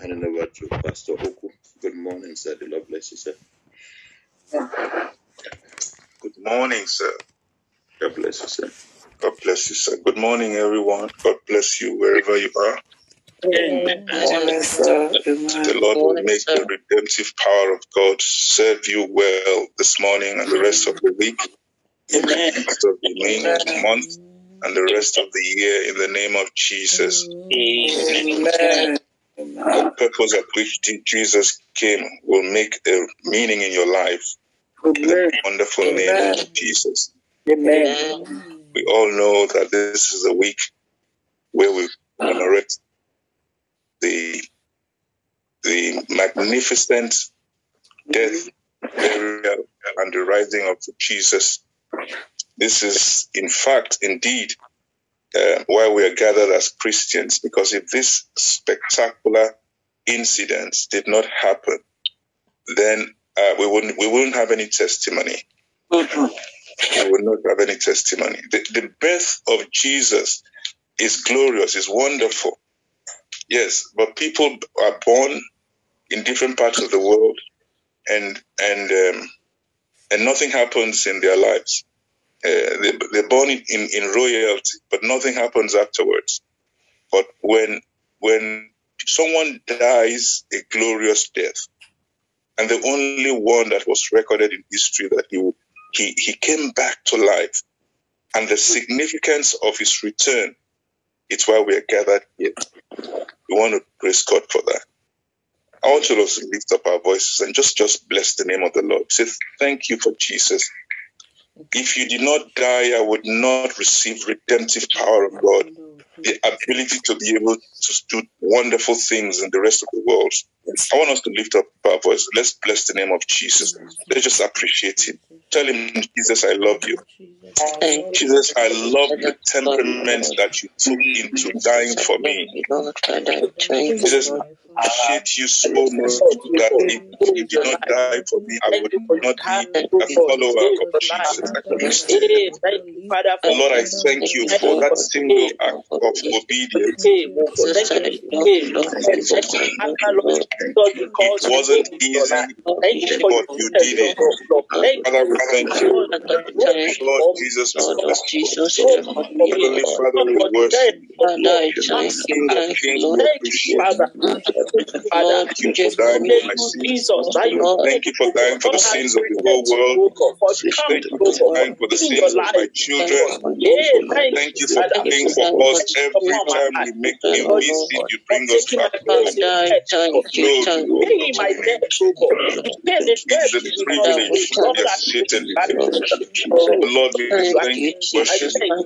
handing over to Pastor Oku. Good morning, sir. The Lord bless you, sir. Good morning, sir. God bless you, sir. God bless you, sir. Good morning, everyone. God bless you wherever you are. Amen. Morning, sir. The Lord will make the redemptive power of God serve you well this morning and the rest of the week, Amen. the rest of the month, and the rest of the year in the name of Jesus. Amen. The purpose at which Jesus came will make a meaning in your life the wonderful name of Jesus. Amen. We all know that this is a week where we commemorate the the magnificent death, burial, and the rising of Jesus. This is, in fact, indeed, uh, why we are gathered as Christians. Because if this spectacular incident did not happen, then uh, we wouldn't we wouldn't have any testimony. We would not have any testimony. The, the birth of Jesus is glorious, is wonderful. Yes, but people are born in different parts of the world, and and um, and nothing happens in their lives. Uh, they, they're born in, in, royalty, but nothing happens afterwards. But when when someone dies a glorious death, and the only one that was recorded in history that he he he came back to life, and the significance of his return, it's why we are gathered here. We want to praise God for that. I want to also lift up our voices and just just bless the name of the Lord. Say thank you for Jesus. If you did not die, I would not receive redemptive power of God, the ability to be able to do wonderful things in the rest of the world. I want us to lift up our voice. Let's bless the name of Jesus. Let's just appreciate him. Tell him, Jesus, I love you. Jesus, I love the temperament that you took into dying for me. Jesus, I appreciate you so much that if you did not die for me, I would not be a follower of Jesus. Lord, I thank you for that single act of obedience. It wasn't easy, but you did it. Father, we thank you. Lord Jesus, you. Heavenly Father, we worship. King of kings, we appreciate. Thank you for dying for my sins. Thank you for dying for the sins of the whole world. Thank you for dying for the sins of my children. Thank you for praying for us every time we make a mistake. You bring us back home. Glory, It is a privilege to be associated with you. Lord, we thank you, worship you.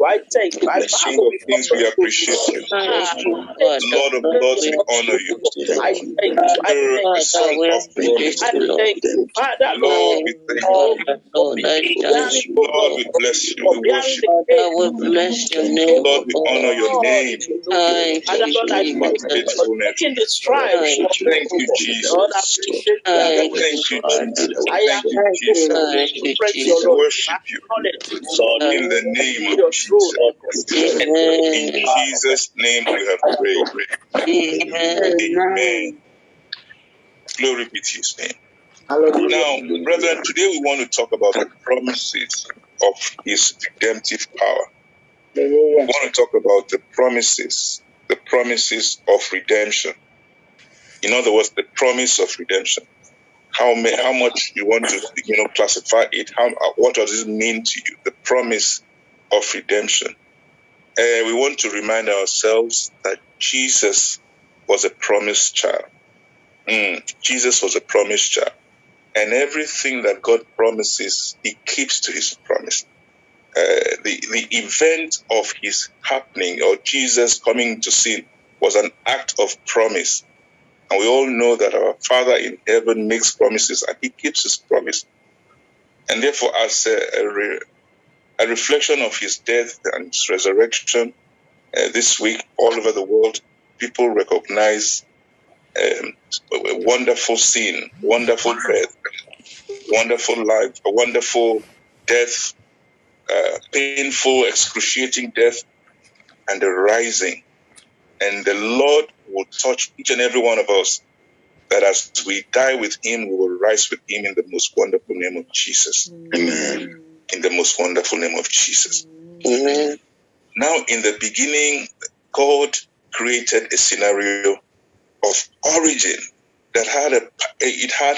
King of kings, we appreciate you. Lord of lords, we honor you. You're a son of promise. Lord, we thank you. Lord, we bless you. We worship you. Lord, we honor your name. Faithfulness. Thank you, Jesus. Thank you, Jesus. Thank you, Jesus. We worship you. In the name of Jesus. In Jesus' name we have prayed. Amen. Glory be to his name. Now, brethren, today we want to talk about the promises of his redemptive power. We want to talk about the promises, the promises of redemption. In other words, the promise of redemption. How may, how much you want to you know classify it? How what does it mean to you? The promise of redemption. Uh, we want to remind ourselves that Jesus was a promised child. Mm, Jesus was a promised child. And everything that God promises, He keeps to His promise. Uh, the, the event of His happening or Jesus coming to sin was an act of promise. And we all know that our Father in heaven makes promises and He keeps His promise. And therefore, as a, a, re, a reflection of His death and His resurrection, uh, this week all over the world, people recognize um, a wonderful scene, wonderful death, wonderful life, a wonderful death, uh, painful, excruciating death, and the rising. And the Lord will touch each and every one of us. That as we die with him, we will rise with him in the most wonderful name of Jesus. Amen. In the most wonderful name of Jesus. Amen. Now, in the beginning, God created a scenario of origin that had a it had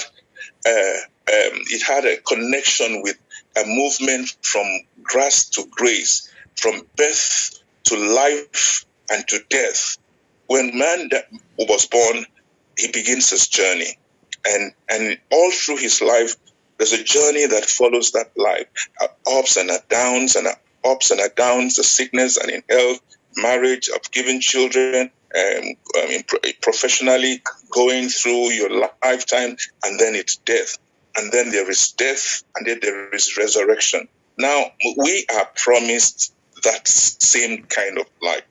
uh, um, it had a connection with a movement from grass to grace, from birth to life and to death. When man was born, he begins his journey, and and all through his life, there's a journey that follows that life, ups and downs and ups and downs, the sickness and in health, marriage, of giving children, um, I mean, pro- professionally going through your lifetime, and then it's death, and then there is death, and then there is resurrection. Now we are promised that same kind of life,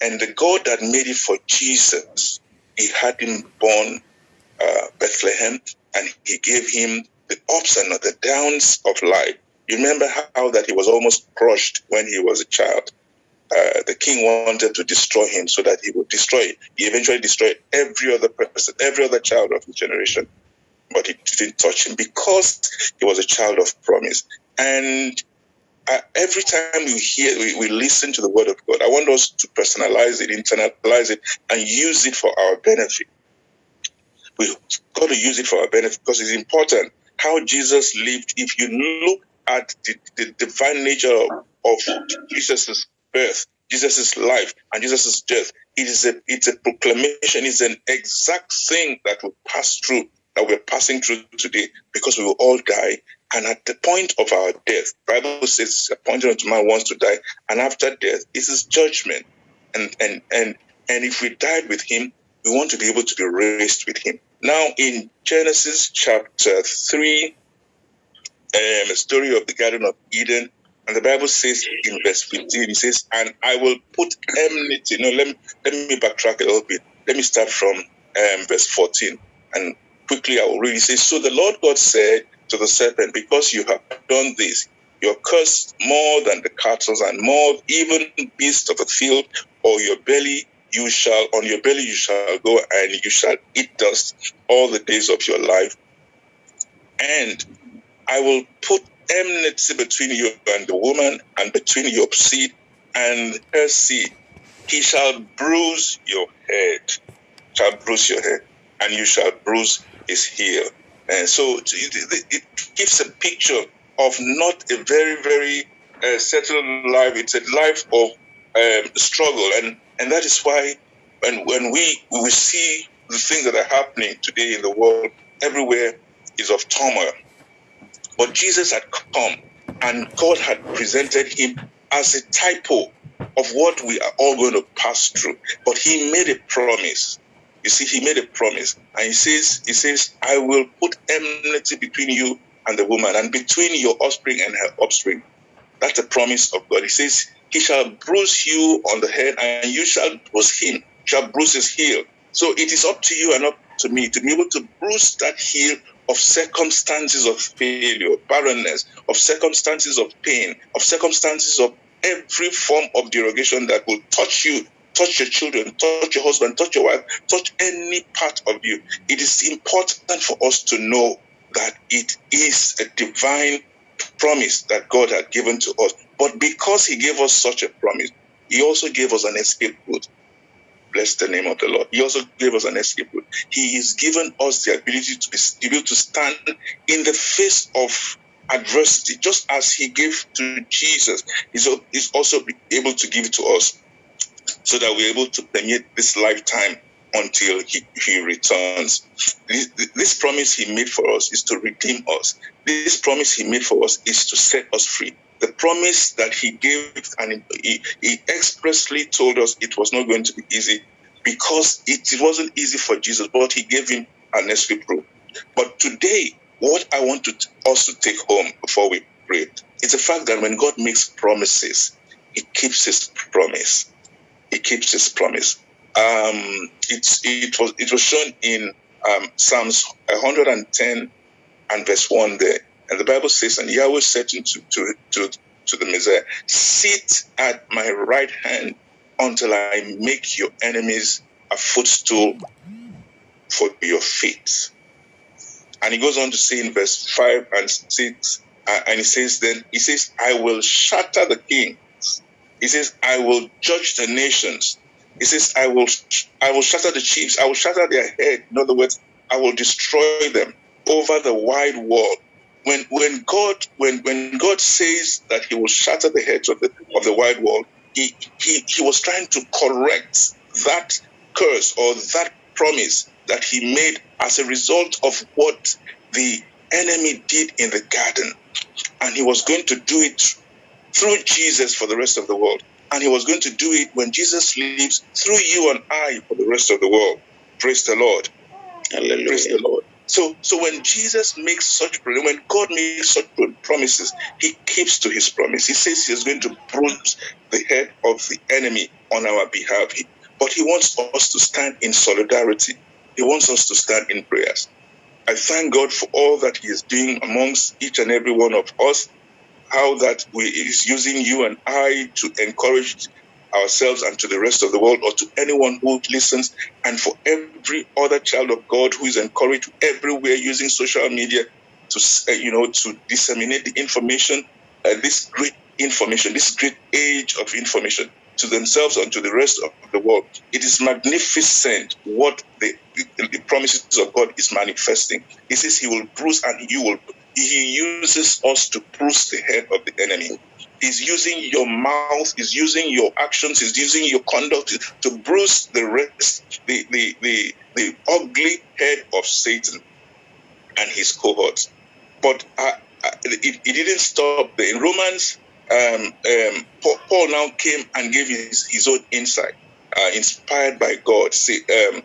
and the God that made it for Jesus, He had him born uh, Bethlehem, and He gave him the ups and the downs of life. You remember how that he was almost crushed when he was a child. Uh, the king wanted to destroy him so that he would destroy. He eventually destroyed every other person, every other child of his generation, but it didn't touch him because he was a child of promise. And uh, every time we hear, we, we listen to the word of God, I want us to personalize it, internalize it, and use it for our benefit. We've got to use it for our benefit because it's important how Jesus lived. If you look at the, the divine nature of, of Jesus' birth, Jesus' life, and Jesus' death, it is a it's a proclamation, it's an exact thing that will pass through, that we're passing through today, because we will all die. And at the point of our death, Bible says appointed unto man wants to die, and after death is his judgment. And and and and if we died with him, we want to be able to be raised with him. Now in Genesis chapter three, um, a story of the Garden of Eden. And the Bible says in verse 15, it says, And I will put enmity. No, let me, let me backtrack a little bit. Let me start from um, verse 14. And quickly I will read. It says, So the Lord God said to the serpent, Because you have done this, you're cursed more than the cattle and more even beasts of the field, or your belly you shall on your belly you shall go and you shall eat dust all the days of your life and I will put enmity between you and the woman, and between your seed and her seed. He shall bruise your head, shall bruise your head, and you shall bruise his heel. And so it, it, gives a picture of not a very, very uh, settled life. It's a life of um, struggle, and and that is why when when we we see the things that are happening today in the world, everywhere is of turmoil. But Jesus had come and God had presented him as a typo of what we are all going to pass through. But he made a promise. You see, he made a promise. And he says, he says, I will put enmity between you and the woman, and between your offspring and her offspring. That's a promise of God. He says, He shall bruise you on the head, and you shall bruise him, shall bruise his heel. So it is up to you and up to me to be able to bruise that heel of circumstances of failure, barrenness, of circumstances of pain, of circumstances of every form of derogation that will touch you, touch your children, touch your husband, touch your wife, touch any part of you. It is important for us to know that it is a divine promise that God had given to us. But because He gave us such a promise, He also gave us an escape route. Bless the name of the Lord. He also gave us an escape route. He has given us the ability to be, able to stand in the face of adversity, just as He gave to Jesus. He's, he's also able to give to us so that we're able to permeate this lifetime until he, he returns. This, this promise he made for us is to redeem us. This promise he made for us is to set us free. The promise that he gave and he, he expressly told us it was not going to be easy because it, wasn't easy for Jesus, but he gave him an escape route. But today, what I want to, us to take home before we pray is the fact that when God makes promises, he keeps his promise he keeps his promise. Um, it's, it was it was shown in um, Psalms 110 and verse 1 there. And the Bible says, And Yahweh said to, to, to, to the Messiah, Sit at my right hand until I make your enemies a footstool for your feet. And he goes on to say in verse 5 and 6, uh, and he says, Then he says, I will shatter the kings. He says, I will judge the nations. He says, I will I will shatter the chiefs, I will shatter their head. In other words, I will destroy them over the wide world. When when God when when God says that he will shatter the heads of the of the wide world, he he, he was trying to correct that curse or that promise that he made as a result of what the enemy did in the garden. And he was going to do it through Jesus for the rest of the world. And he was going to do it when Jesus lives through you and I for the rest of the world. Praise the Lord. Hallelujah. Praise the Lord. So, so when Jesus makes such, when God makes such promises, He keeps to His promise. He says He is going to bruise the head of the enemy on our behalf. But He wants us to stand in solidarity. He wants us to stand in prayers. I thank God for all that He is doing amongst each and every one of us. How that we is using you and I to encourage ourselves and to the rest of the world or to anyone who listens. And for every other child of God who is encouraged everywhere using social media to uh, you know to disseminate the information uh, this great information this great age of information to themselves and to the rest of the world. It is magnificent what the, the promises of God is manifesting. He says he will bruise and you will he uses us to bruise the head of the enemy He's using your mouth, he's using your actions, he's using your conduct to bruise the rest, the, the, the, the ugly head of Satan and his cohorts. But uh, uh, it, it, didn't stop there. In Romans, um, um, Paul, Paul, now came and gave his, his own insight, uh, inspired by God. See, um,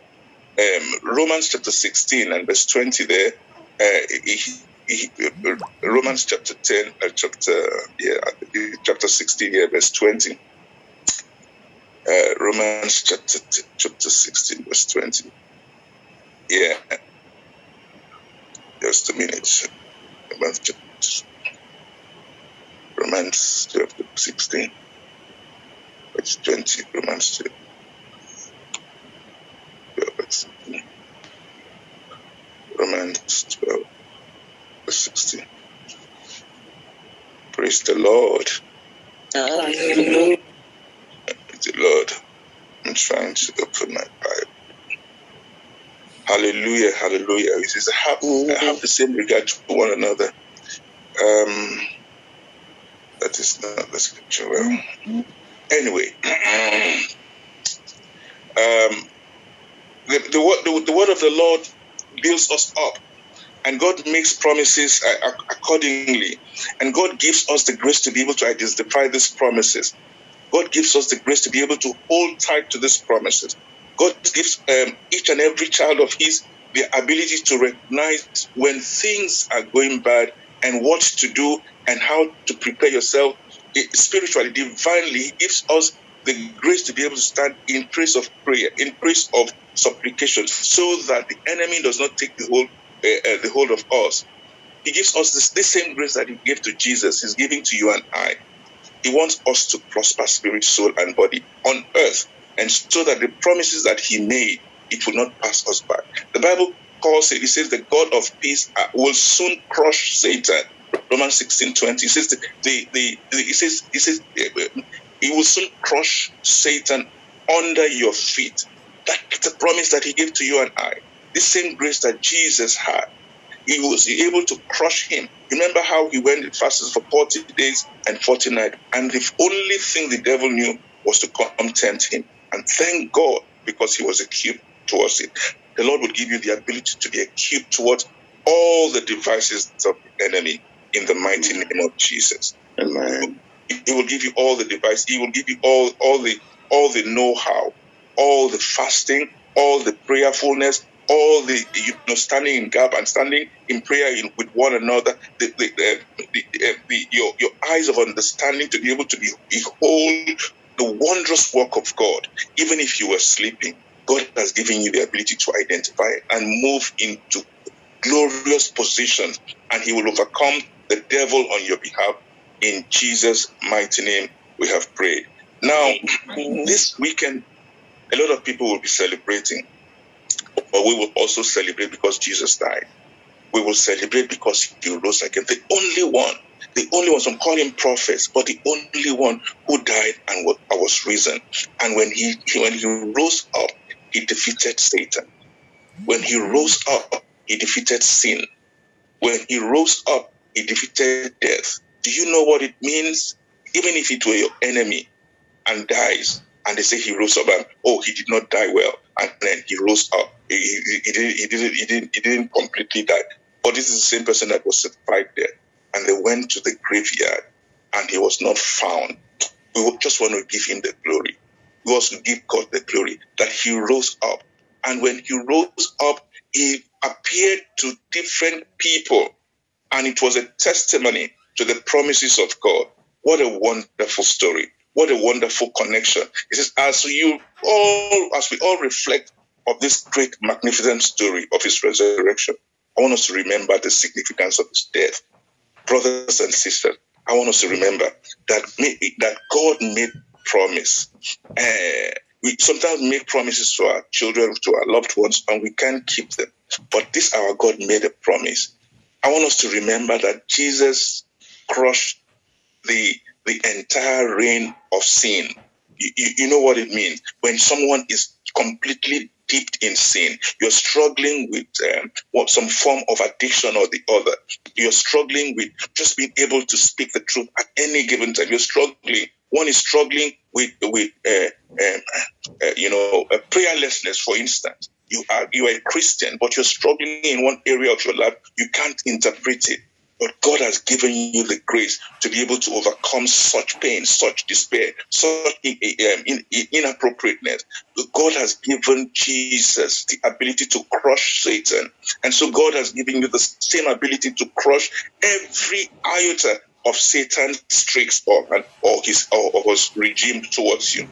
um Romans chapter 16 and verse 20 there, uh, he, Romans chapter 10, uh, chapter, yeah, chapter 16, yeah, verse 20. Uh, Romans chapter, chapter 16, verse 20. Yeah. Just a minute. Romans chapter, Romans chapter 16, verse 20. Romans chapter, Romans 12 verse 16. Praise the Lord. Hallelujah. Praise the Lord. I'm trying to open my Bible. Hallelujah, hallelujah. Says, I have, I have the same regard to one another. Um, that is not the scripture. Well, anyway, um, the, the, the, the word of the Lord builds us up and God makes promises uh, accordingly. And God gives us the grace to be able to identify these promises. God gives us the grace to be able to hold tight to these promises. God gives um, each and every child of His the ability to recognize when things are going bad and what to do and how to prepare yourself spiritually, divinely. He gives us the grace to be able to stand in place of prayer, in place of supplication, so that the enemy does not take the whole uh, the whole of us. He gives us this, this same grace that He gave to Jesus, He's giving to you and I. He wants us to prosper spirit, soul, and body on earth, and so that the promises that He made, it will not pass us by. The Bible calls it, it says, the God of peace uh, will soon crush Satan. Romans 16 20. He says, the, the, the, he says, he says, he will soon crush Satan under your feet. That's the promise that he gave to you and I. This same grace that Jesus had, he was able to crush him. Remember how he went and fasted for 40 days and 40 nights, and the only thing the devil knew was to come tempt him. And thank God because he was equipped towards it. The Lord will give you the ability to be equipped towards all the devices of the enemy in the mighty name of Jesus. Amen. He will give you all the device. He will give you all, all the all the know-how, all the fasting, all the prayerfulness, all the you know standing in gap and standing in prayer in, with one another, the, the, the, the, your your eyes of understanding to be able to behold the wondrous work of God, even if you were sleeping. God has given you the ability to identify and move into glorious positions, and He will overcome the devil on your behalf. In Jesus' mighty name, we have prayed. Now, this weekend a lot of people will be celebrating, but we will also celebrate because Jesus died. We will celebrate because he rose again. The only one, the only one, some call him prophets, but the only one who died and was, risen. And when he, when he rose up, he defeated Satan. When he rose up, he defeated sin. When he rose up, he defeated death. Do you know what it means? Even if it were your enemy and dies, and they say he rose up and oh he did not die well, and then he rose up. He, he, didn't he didn't he didn't he didn't completely die. But this is the same person that was certified there. And they went to the graveyard and he was not found. We just want to give him the glory. We also give God the glory that he rose up. And when he rose up, he appeared to different people. And it was a testimony to the promises of God. What a wonderful story. What a wonderful connection. It says, as you all, as we all reflect of this great, magnificent story of his resurrection, I want us to remember the significance of his death. Brothers and sisters, I want us to remember that, that God made promise. Uh, we sometimes make promises to our children, to our loved ones, and we can't keep them. But this our God made a promise. I want us to remember that Jesus crushed the the entire reign of sin. You, you, you know what it means when someone is completely deep in sin. You're struggling with um, what some form of addiction or the other. You're struggling with just being able to speak the truth at any given time. You're struggling. One is struggling with with uh, um, uh, you know prayerlessness, for instance. You are you are a Christian, but you're struggling in one area of your life. You can't interpret it. But God has given you the grace to be able to overcome such pain, such despair, such um, inappropriateness. God has given Jesus the ability to crush Satan. And so God has given you the same ability to crush every iota of Satan's tricks or, or his or, or his regime towards you.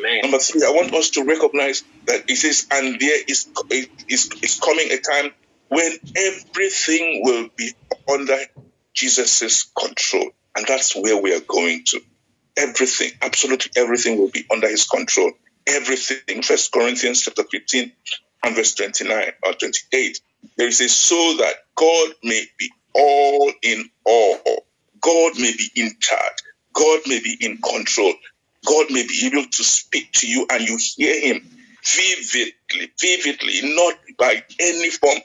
Man. Number three, I want us to recognize that it says, and there is, is, is coming a time when everything will be under Jesus' control. And that's where we are going to. Everything, absolutely everything will be under his control. Everything. First Corinthians chapter 15 and verse 29 or 28. There is a so that God may be all in all. God may be in charge. God may be in control. God may be able to speak to you and you hear him vividly, vividly, not by any form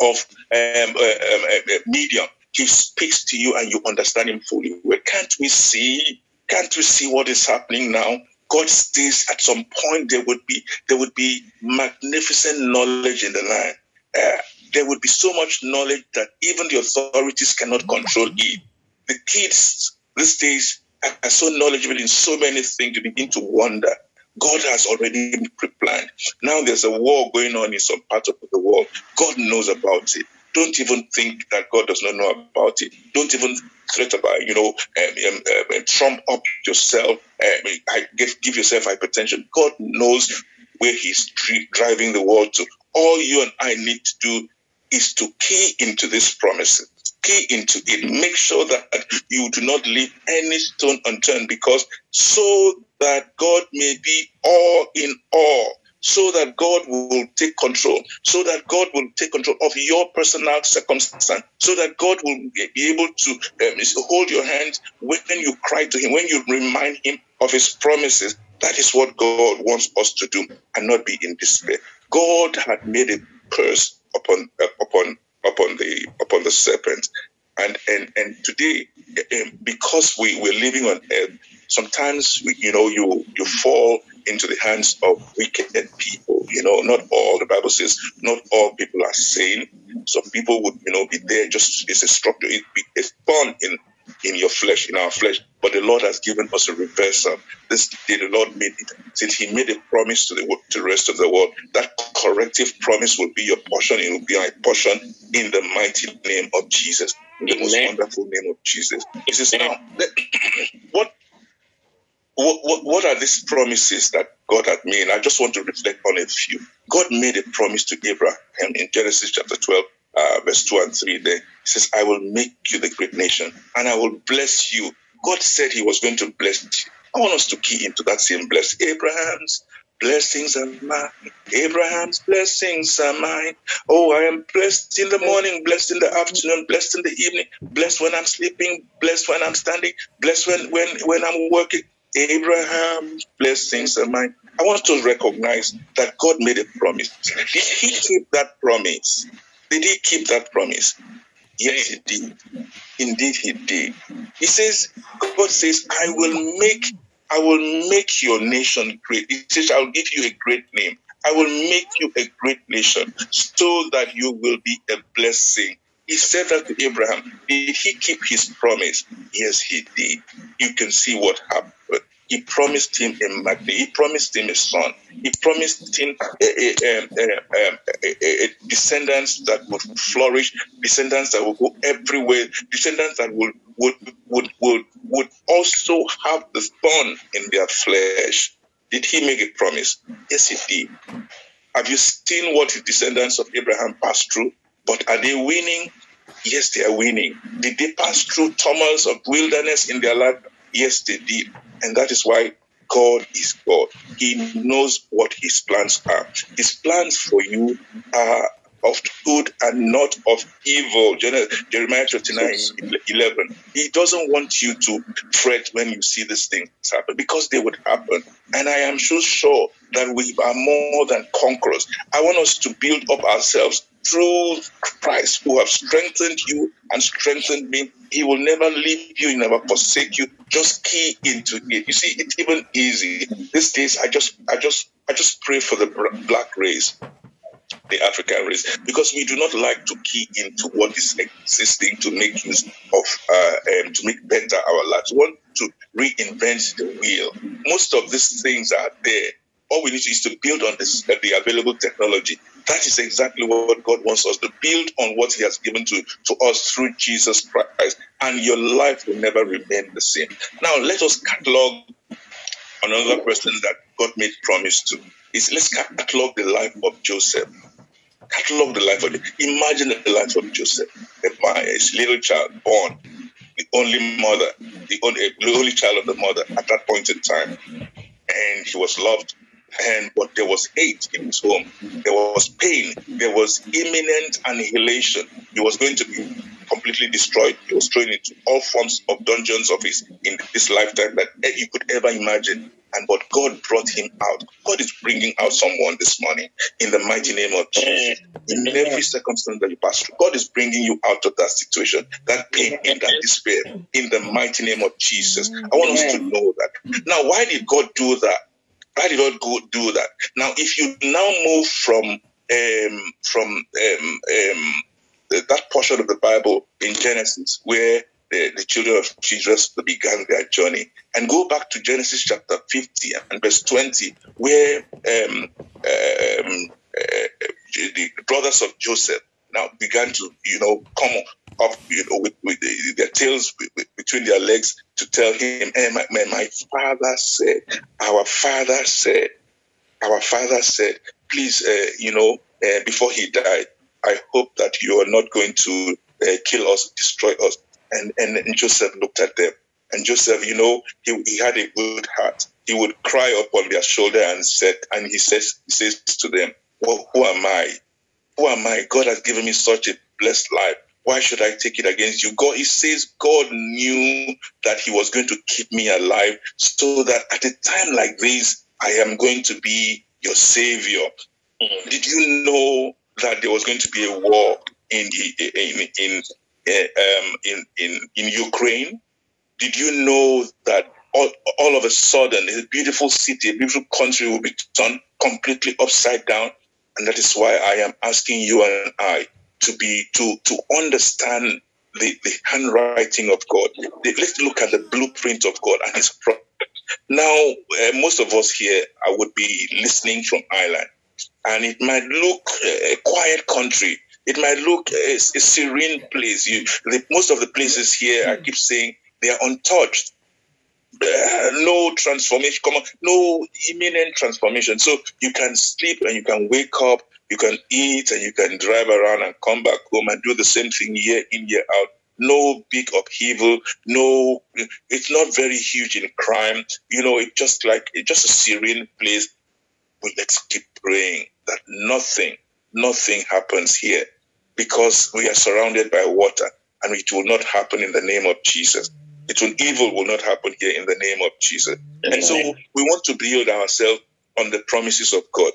of um, uh, um, uh, medium. He speaks to you and you understand him fully. Well, can't we see? Can't we see what is happening now? God says at some point there would be there would be magnificent knowledge in the land. Uh, there would be so much knowledge that even the authorities cannot control it. The kids these days are so knowledgeable in so many things you begin to wonder God has already pre-planned. Now there's a war going on in some part of the world. God knows about it. Don't even think that God does not know about it. Don't even threat about, you know, um, um, um, trump up yourself, um, give, give yourself hypertension. God knows where He's driving the world to. All you and I need to do is to key into these promises key into it. Make sure that you do not leave any stone unturned because so that God may be all in all, so that God will take control, so that God will take control of your personal circumstance, so that God will be able to um, hold your hand when you cry to Him, when you remind Him of His promises. That is what God wants us to do and not be in despair. God had made a curse upon uh, upon upon the upon the serpent, and and and today, um, because we we're living on earth, sometimes you know you you fall into the hands of wicked people. You know, not all. The Bible says not all people are sane. Some people would you know be there just it's a structure. It, it's born in in your flesh, in our flesh. But the Lord has given us a reversal. This day the Lord made it. Since He made a promise to the to the rest of the world, that corrective promise will be your portion. It will be my portion in the mighty name of Jesus. In the most wonderful name of Jesus. Says, now, what what, what, are these promises that God had made? I just want to reflect on a few. God made a promise to Abraham in Genesis chapter 12, uh, verse 2 and 3 there. He says, I will make you the great nation and I will bless you. God said he was going to bless you. I want us to key into that same blessing. Abraham's Blessings are mine. Abraham's blessings are mine. Oh, I am blessed in the morning, blessed in the afternoon, blessed in the evening, blessed when I'm sleeping, blessed when I'm standing, blessed when when when I'm working. Abraham's blessings are mine. I want to recognize that God made a promise. He keep that promise? Did He keep that promise? Yes, He did. Indeed, He did. He says, God says, I will make I will make your nation great. He says, I'll give you a great name. I will make you a great nation so that you will be a blessing. He said that to Abraham. Did he keep his promise? Yes, he did. You can see what happened. He promised him a magnet. He promised him a son. He promised him um, um, a, a, a, a, descendants that would flourish, descendants that would go everywhere, descendants that would would would would, would also have the thorn in their flesh. Did he make a promise? Yes, he did. Have you seen what the descendants of Abraham passed through? But are they winning? Yes, they are winning. Did they pass through tumults of wilderness in their life? Yes, they did. And that is why God is God. He knows what his plans are. His plans for you are of good and not of evil. Jeremiah 29 11. He doesn't want you to fret when you see these things happen because they would happen. And I am so sure that we are more than conquerors. I want us to build up ourselves through Christ who have strengthened you and strengthened me. He will never leave you, he never forsake you. Just key into it. You see, it's even easy. These days I just I just I just pray for the black race the African race because we do not like to key into what is existing to make use of uh, um, to make better our lives. We want to reinvent the wheel. Most of these things are there. All we need to is to build on this, uh, the available technology. That is exactly what God wants us to build on what He has given to, to us through Jesus Christ, and your life will never remain the same. Now, let us catalog another person that God made promise to. Is let's catalog the life of Joseph. Catalog the life of the, imagine the life of Joseph, his little child born, the only mother, the only, the only child of the mother at that point in time, and he was loved. And but there was hate in his home. There was pain. There was imminent annihilation. He was going to be completely destroyed. He was thrown into all forms of dungeons of his in this lifetime that eh, you could ever imagine and but God brought him out. God is bringing out someone this morning in the mighty name of Jesus. In every circumstance that you pass through, God is bringing you out of that situation, that pain, and that despair, in the mighty name of Jesus. I want us to know that. Now, why did God do that? Why did God do that? Now, if you now move from um, from um, um, that portion of the Bible in Genesis where the, the children of Jesus began their journey. And go back to Genesis chapter 50 and verse 20, where um, um, uh, the brothers of Joseph now began to, you know, come up, you know, with, with their tails between their legs to tell him, hey, my, my father said, our father said, our father said, please, uh, you know, uh, before he died, I hope that you are not going to uh, kill us, destroy us. And, and, and Joseph looked at them. And Joseph, you know, he, he had a good heart. He would cry upon their shoulder and said, and he says, he says to them, well, who am I? Who am I? God has given me such a blessed life. Why should I take it against you? God, he says God knew that he was going to keep me alive so that at a time like this, I am going to be your savior. Mm. Did you know that there was going to be a war in, in, in, Eh, um, in, in, in Ukraine. Did you know that all, all of a sudden a beautiful city, a beautiful country will be turned completely upside down? And that is why I am asking you and I to be to to understand the, the handwriting of God. Let's look at the blueprint of God and His. Now, uh, most of us here, I would be listening from Ireland, and it might look a quiet country, it might look a, a serene place. You, the, most of the places here, I keep saying, they are untouched. Uh, no transformation, on, no imminent transformation. So you can sleep and you can wake up, you can eat and you can drive around and come back home and do the same thing year in, year out. No big upheaval, no, it's not very huge in crime. You know, it's just like, it's just a serene place But let's keep praying that nothing, nothing happens here because we are surrounded by water and it will not happen in the name of Jesus. It will evil will not happen here in the name of Jesus. And so we want to build ourselves on the promises of God.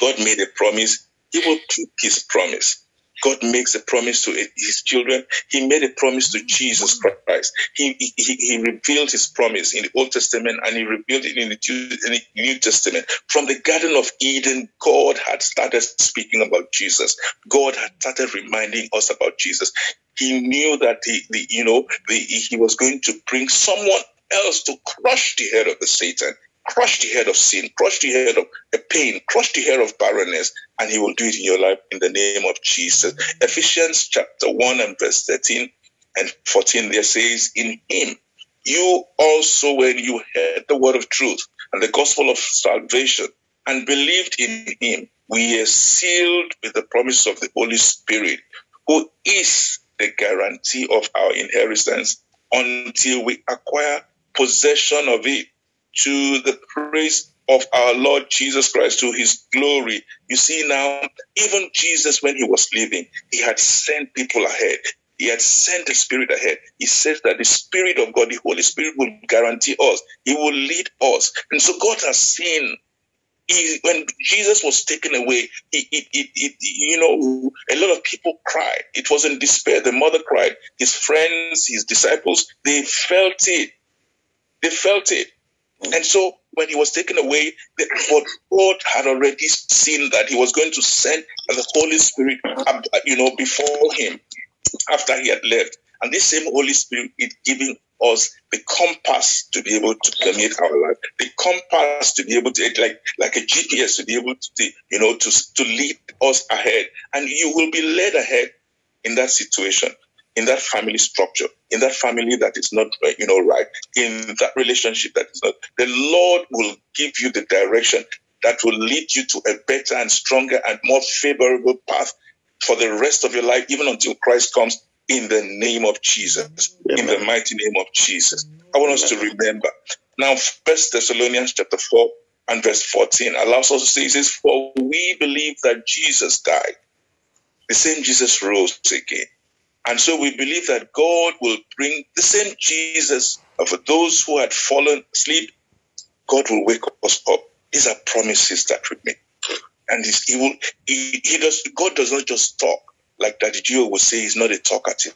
God made a promise, He will keep His promise. God makes a promise to his children. He made a promise to Jesus Christ. He, he, he revealed his promise in the Old Testament and he revealed it in the, in the New Testament. From the Garden of Eden, God had started speaking about Jesus. God had started reminding us about Jesus. He knew that he, the, you know, the, he was going to bring someone else to crush the head of the Satan crush the head of sin, crush the head of pain, crush the head of barrenness, and he will do it in your life in the name of Jesus. Ephesians chapter 1 and verse 13 and 14 there says, In him you also, when you heard the word of truth and the gospel of salvation and believed in him, we are sealed with the promise of the Holy Spirit, who is the guarantee of our inheritance until we acquire possession of it to the praise of our Lord Jesus Christ, to his glory. You see now, even Jesus, when he was living, he had sent people ahead. He had sent the Spirit ahead. He says that the Spirit of God, the Holy Spirit, will guarantee us. He will lead us. And so God has seen. He, when Jesus was taken away, he, you know, a lot of people cried. It was in despair. The mother cried. His friends, his disciples, they felt it. They felt it. And so when he was taken away, but God had already seen that he was going to send the Holy Spirit, you know, before him after he had left. And this same Holy Spirit is giving us the compass to be able to permeate our life, the compass to be able to, like, like a GPS to be able to, you know, to, to lead us ahead. And you will be led ahead in that situation in that family structure, in that family that is not, uh, you know, right, in that relationship that is not, the Lord will give you the direction that will lead you to a better and stronger and more favorable path for the rest of your life, even until Christ comes in the name of Jesus, Amen. in the mighty name of Jesus. I want us to remember. Now, First Thessalonians chapter 4 and verse 14 allows us to say, says, For we believe that Jesus died. The same Jesus rose again and so we believe that God will bring the same Jesus for those who had fallen asleep. God will wake us up. These are promises that we make. And he will, he, he does, God does not just talk like that. Gio will say he's not a talkative.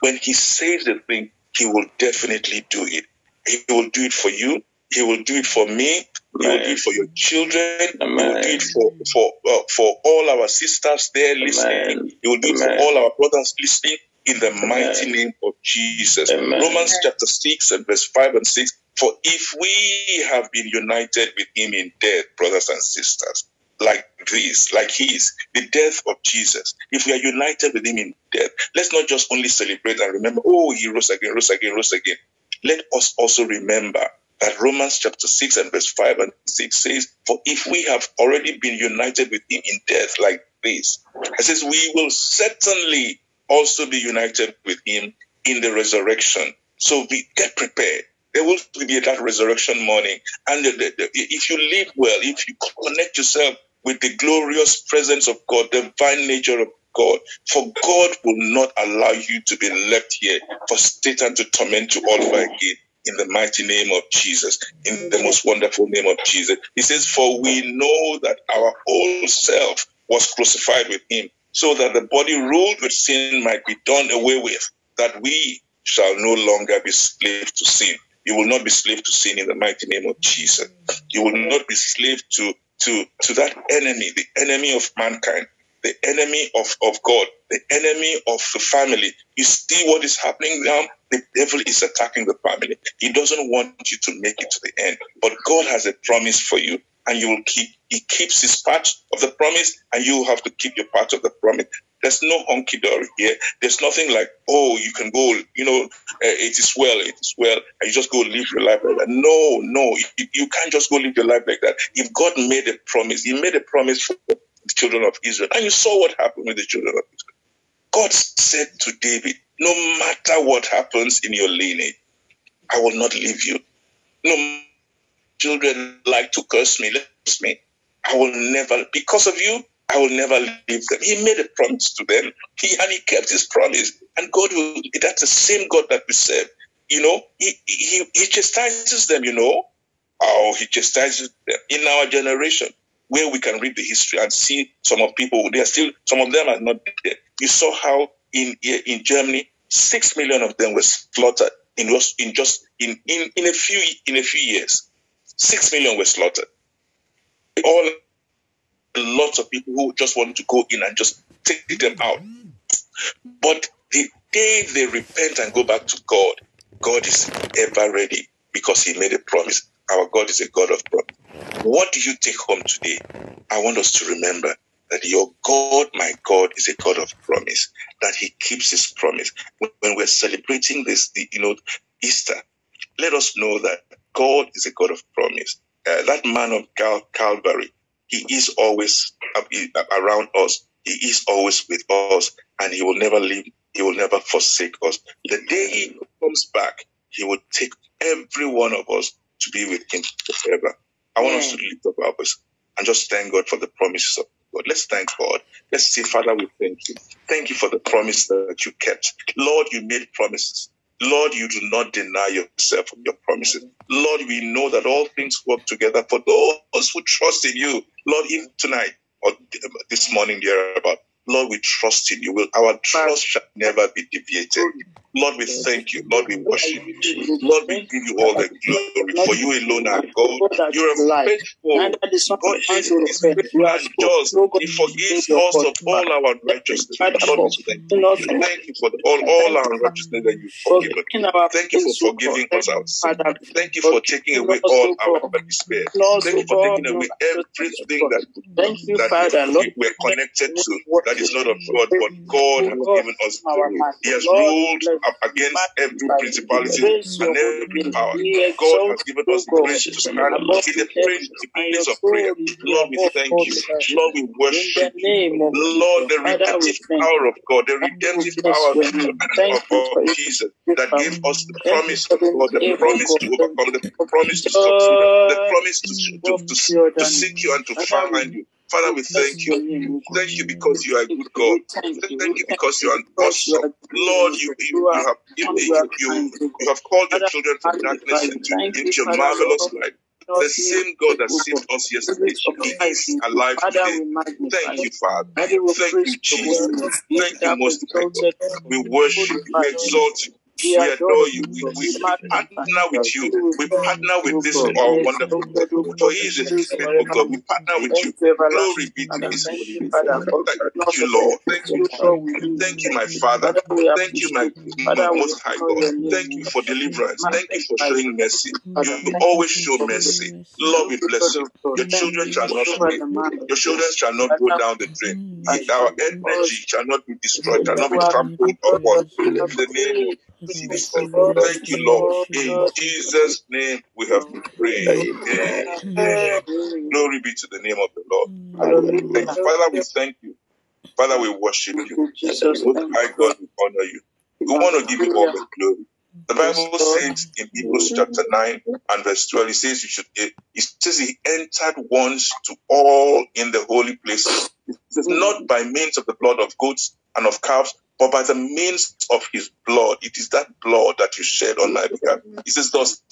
When he says the thing, he will definitely do it. He will do it for you. He will do it for me. He will do it for your children. Amen. He will do it for for uh, for all our sisters there listening. Amen. He will do it Amen. for all our brothers listening in the mighty name of Jesus. Amen. Romans chapter 6 and verse 5 and 6. For if we have been united with him in death, brothers and sisters, like this, like his, the death of Jesus, if we are united with him in death, let's not just only celebrate and remember, oh, he rose again, rose again, rose again. Let us also remember that Romans chapter 6 and verse 5 and 6 says, For if we have already been united with him in death like this, it says, we will certainly also be united with him in the resurrection. So we get prepared. There will be that resurrection morning. And the, the, the, if you live well, if you connect yourself with the glorious presence of God, the divine nature of God, for God will not allow you to be left here for Satan to torment you all over again in the mighty name of Jesus, in the most wonderful name of Jesus. He says, For we know that our whole self was crucified with him so that the body ruled with sin might be done away with, that we shall no longer be slaves to sin. You will not be slave to sin in the mighty name of Jesus. You will not be slave to, to, to that enemy, the enemy of mankind, the enemy of, of God, the enemy of the family. You see what is happening now? The devil is attacking the family. He doesn't want you to make it to the end. But God has a promise for you and you will keep, he keeps his part of the promise and you have to keep your part of the promise. There's no honky dory here. There's nothing like, oh, you can go, you know, uh, it is well, it is well, and you just go live your life like that. No, no, you, you can't just go live your life like that. If God made a promise, He made a promise for the children of Israel, and you saw what happened with the children of Israel. God said to David, no matter what happens in your lineage, I will not leave you. No children like to curse me, curse me. I will never, because of you, I will never leave them. He made a promise to them, he, and he kept his promise. And God will, that's the same God that we serve. You know, he, he, he chastises them, you know. Oh, he chastises them in our generation where we can read the history and see some of people, they are still, some of them are not there. You saw how in, in Germany, six million of them were slaughtered in just, in just, in, in, in a few, in a few years. Six million were slaughtered. All lots of people who just want to go in and just take them out. But the day they repent and go back to God, God is ever ready because He made a promise. Our God is a God of promise. What do you take home today? I want us to remember that your God, my God, is a God of promise, that He keeps His promise. When we're celebrating this, you know, Easter, let us know that God is a God of promise. Uh, that man of Cal- Calvary, He is always around us. He is always with us, and He will never leave. He will never forsake us. The day He comes back, He will take every one of us to be with Him forever. I want us to lift up our voice and just thank God for the promises of God. Let's thank God. Let's say, Father, we thank you. Thank you for the promise that you kept. Lord, you made promises. Lord, you do not deny yourself of your promises. Lord, we know that all things work together for those who trust in you. Lord, even tonight or this morning, dear about, Lord, we trust in you. Will Our trust shall never be deviated. Lord, we thank you. Lord, we worship you. Lord, we give you all the glory. For you alone are God. You are faithful. God is faithful and just. He forgives us of all our unrighteousness. Lord, thank you. Thank you for all, all our unrighteousness that you've forgiven. Thank you for forgiving us our sin. Thank you for taking away all our despair. Thank you for taking away everything that, that we, we're connected to that is not of God, but God has given us. He has ruled against every principality and every power. God has given us grace to stand in the place of prayer. Lord, we thank you. Lord, we worship you. Lord, the redemptive power of God, the redemptive power of, Jesus that gave us the promise of God, the promise to overcome, the promise to succeed, the promise to, to, to, to seek you and to find you. Father, we thank you. Thank you because you are a good God. Thank you because you are awesome. Lord, you, you, you have you, you, you have called your children from darkness into, into your marvelous light. The same God that saved us yesterday, is alive today. Thank you, Father. Thank you, Jesus. Thank you, Most High. We worship you. We exalt you. We adore you. We, oh we, we partner with you. We partner with this our wonderful God. For He is a faithful God. We partner with you. Glory be to His name. Thank you, Lord. Thank you. Thank you, my Father. Thank you, my, my Most High God. Thank you for deliverance. Thank you for showing mercy. You always show mercy. Lord, we bless you. Your children shall not fail. Your children shall not go down the drain. Our energy shall not be destroyed, shall not be trampled upon. In the name of Jesus. Thank you, Lord. In Jesus' name we have prayed. Amen. Glory be to the name of the Lord. Thank you. Father, we thank you. Father, we worship you. Most high oh, God, we honor you. We want to give you all the glory. The Bible says in Hebrews chapter 9 and verse 12, it says you should it says he entered once to all in the holy places. It says not by means of the blood of goats and of calves, but by the means of his blood. It is that blood that you shed on my behalf. It says thus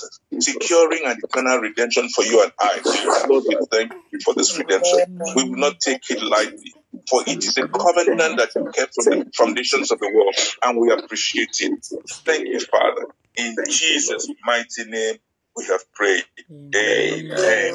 securing an eternal redemption for you and I. Lord, we thank you for this redemption. We will not take it lightly. For it is a covenant that you kept from the foundations of the world, and we appreciate it. Thank you, Father. In Jesus' mighty name, we have prayed. Amen.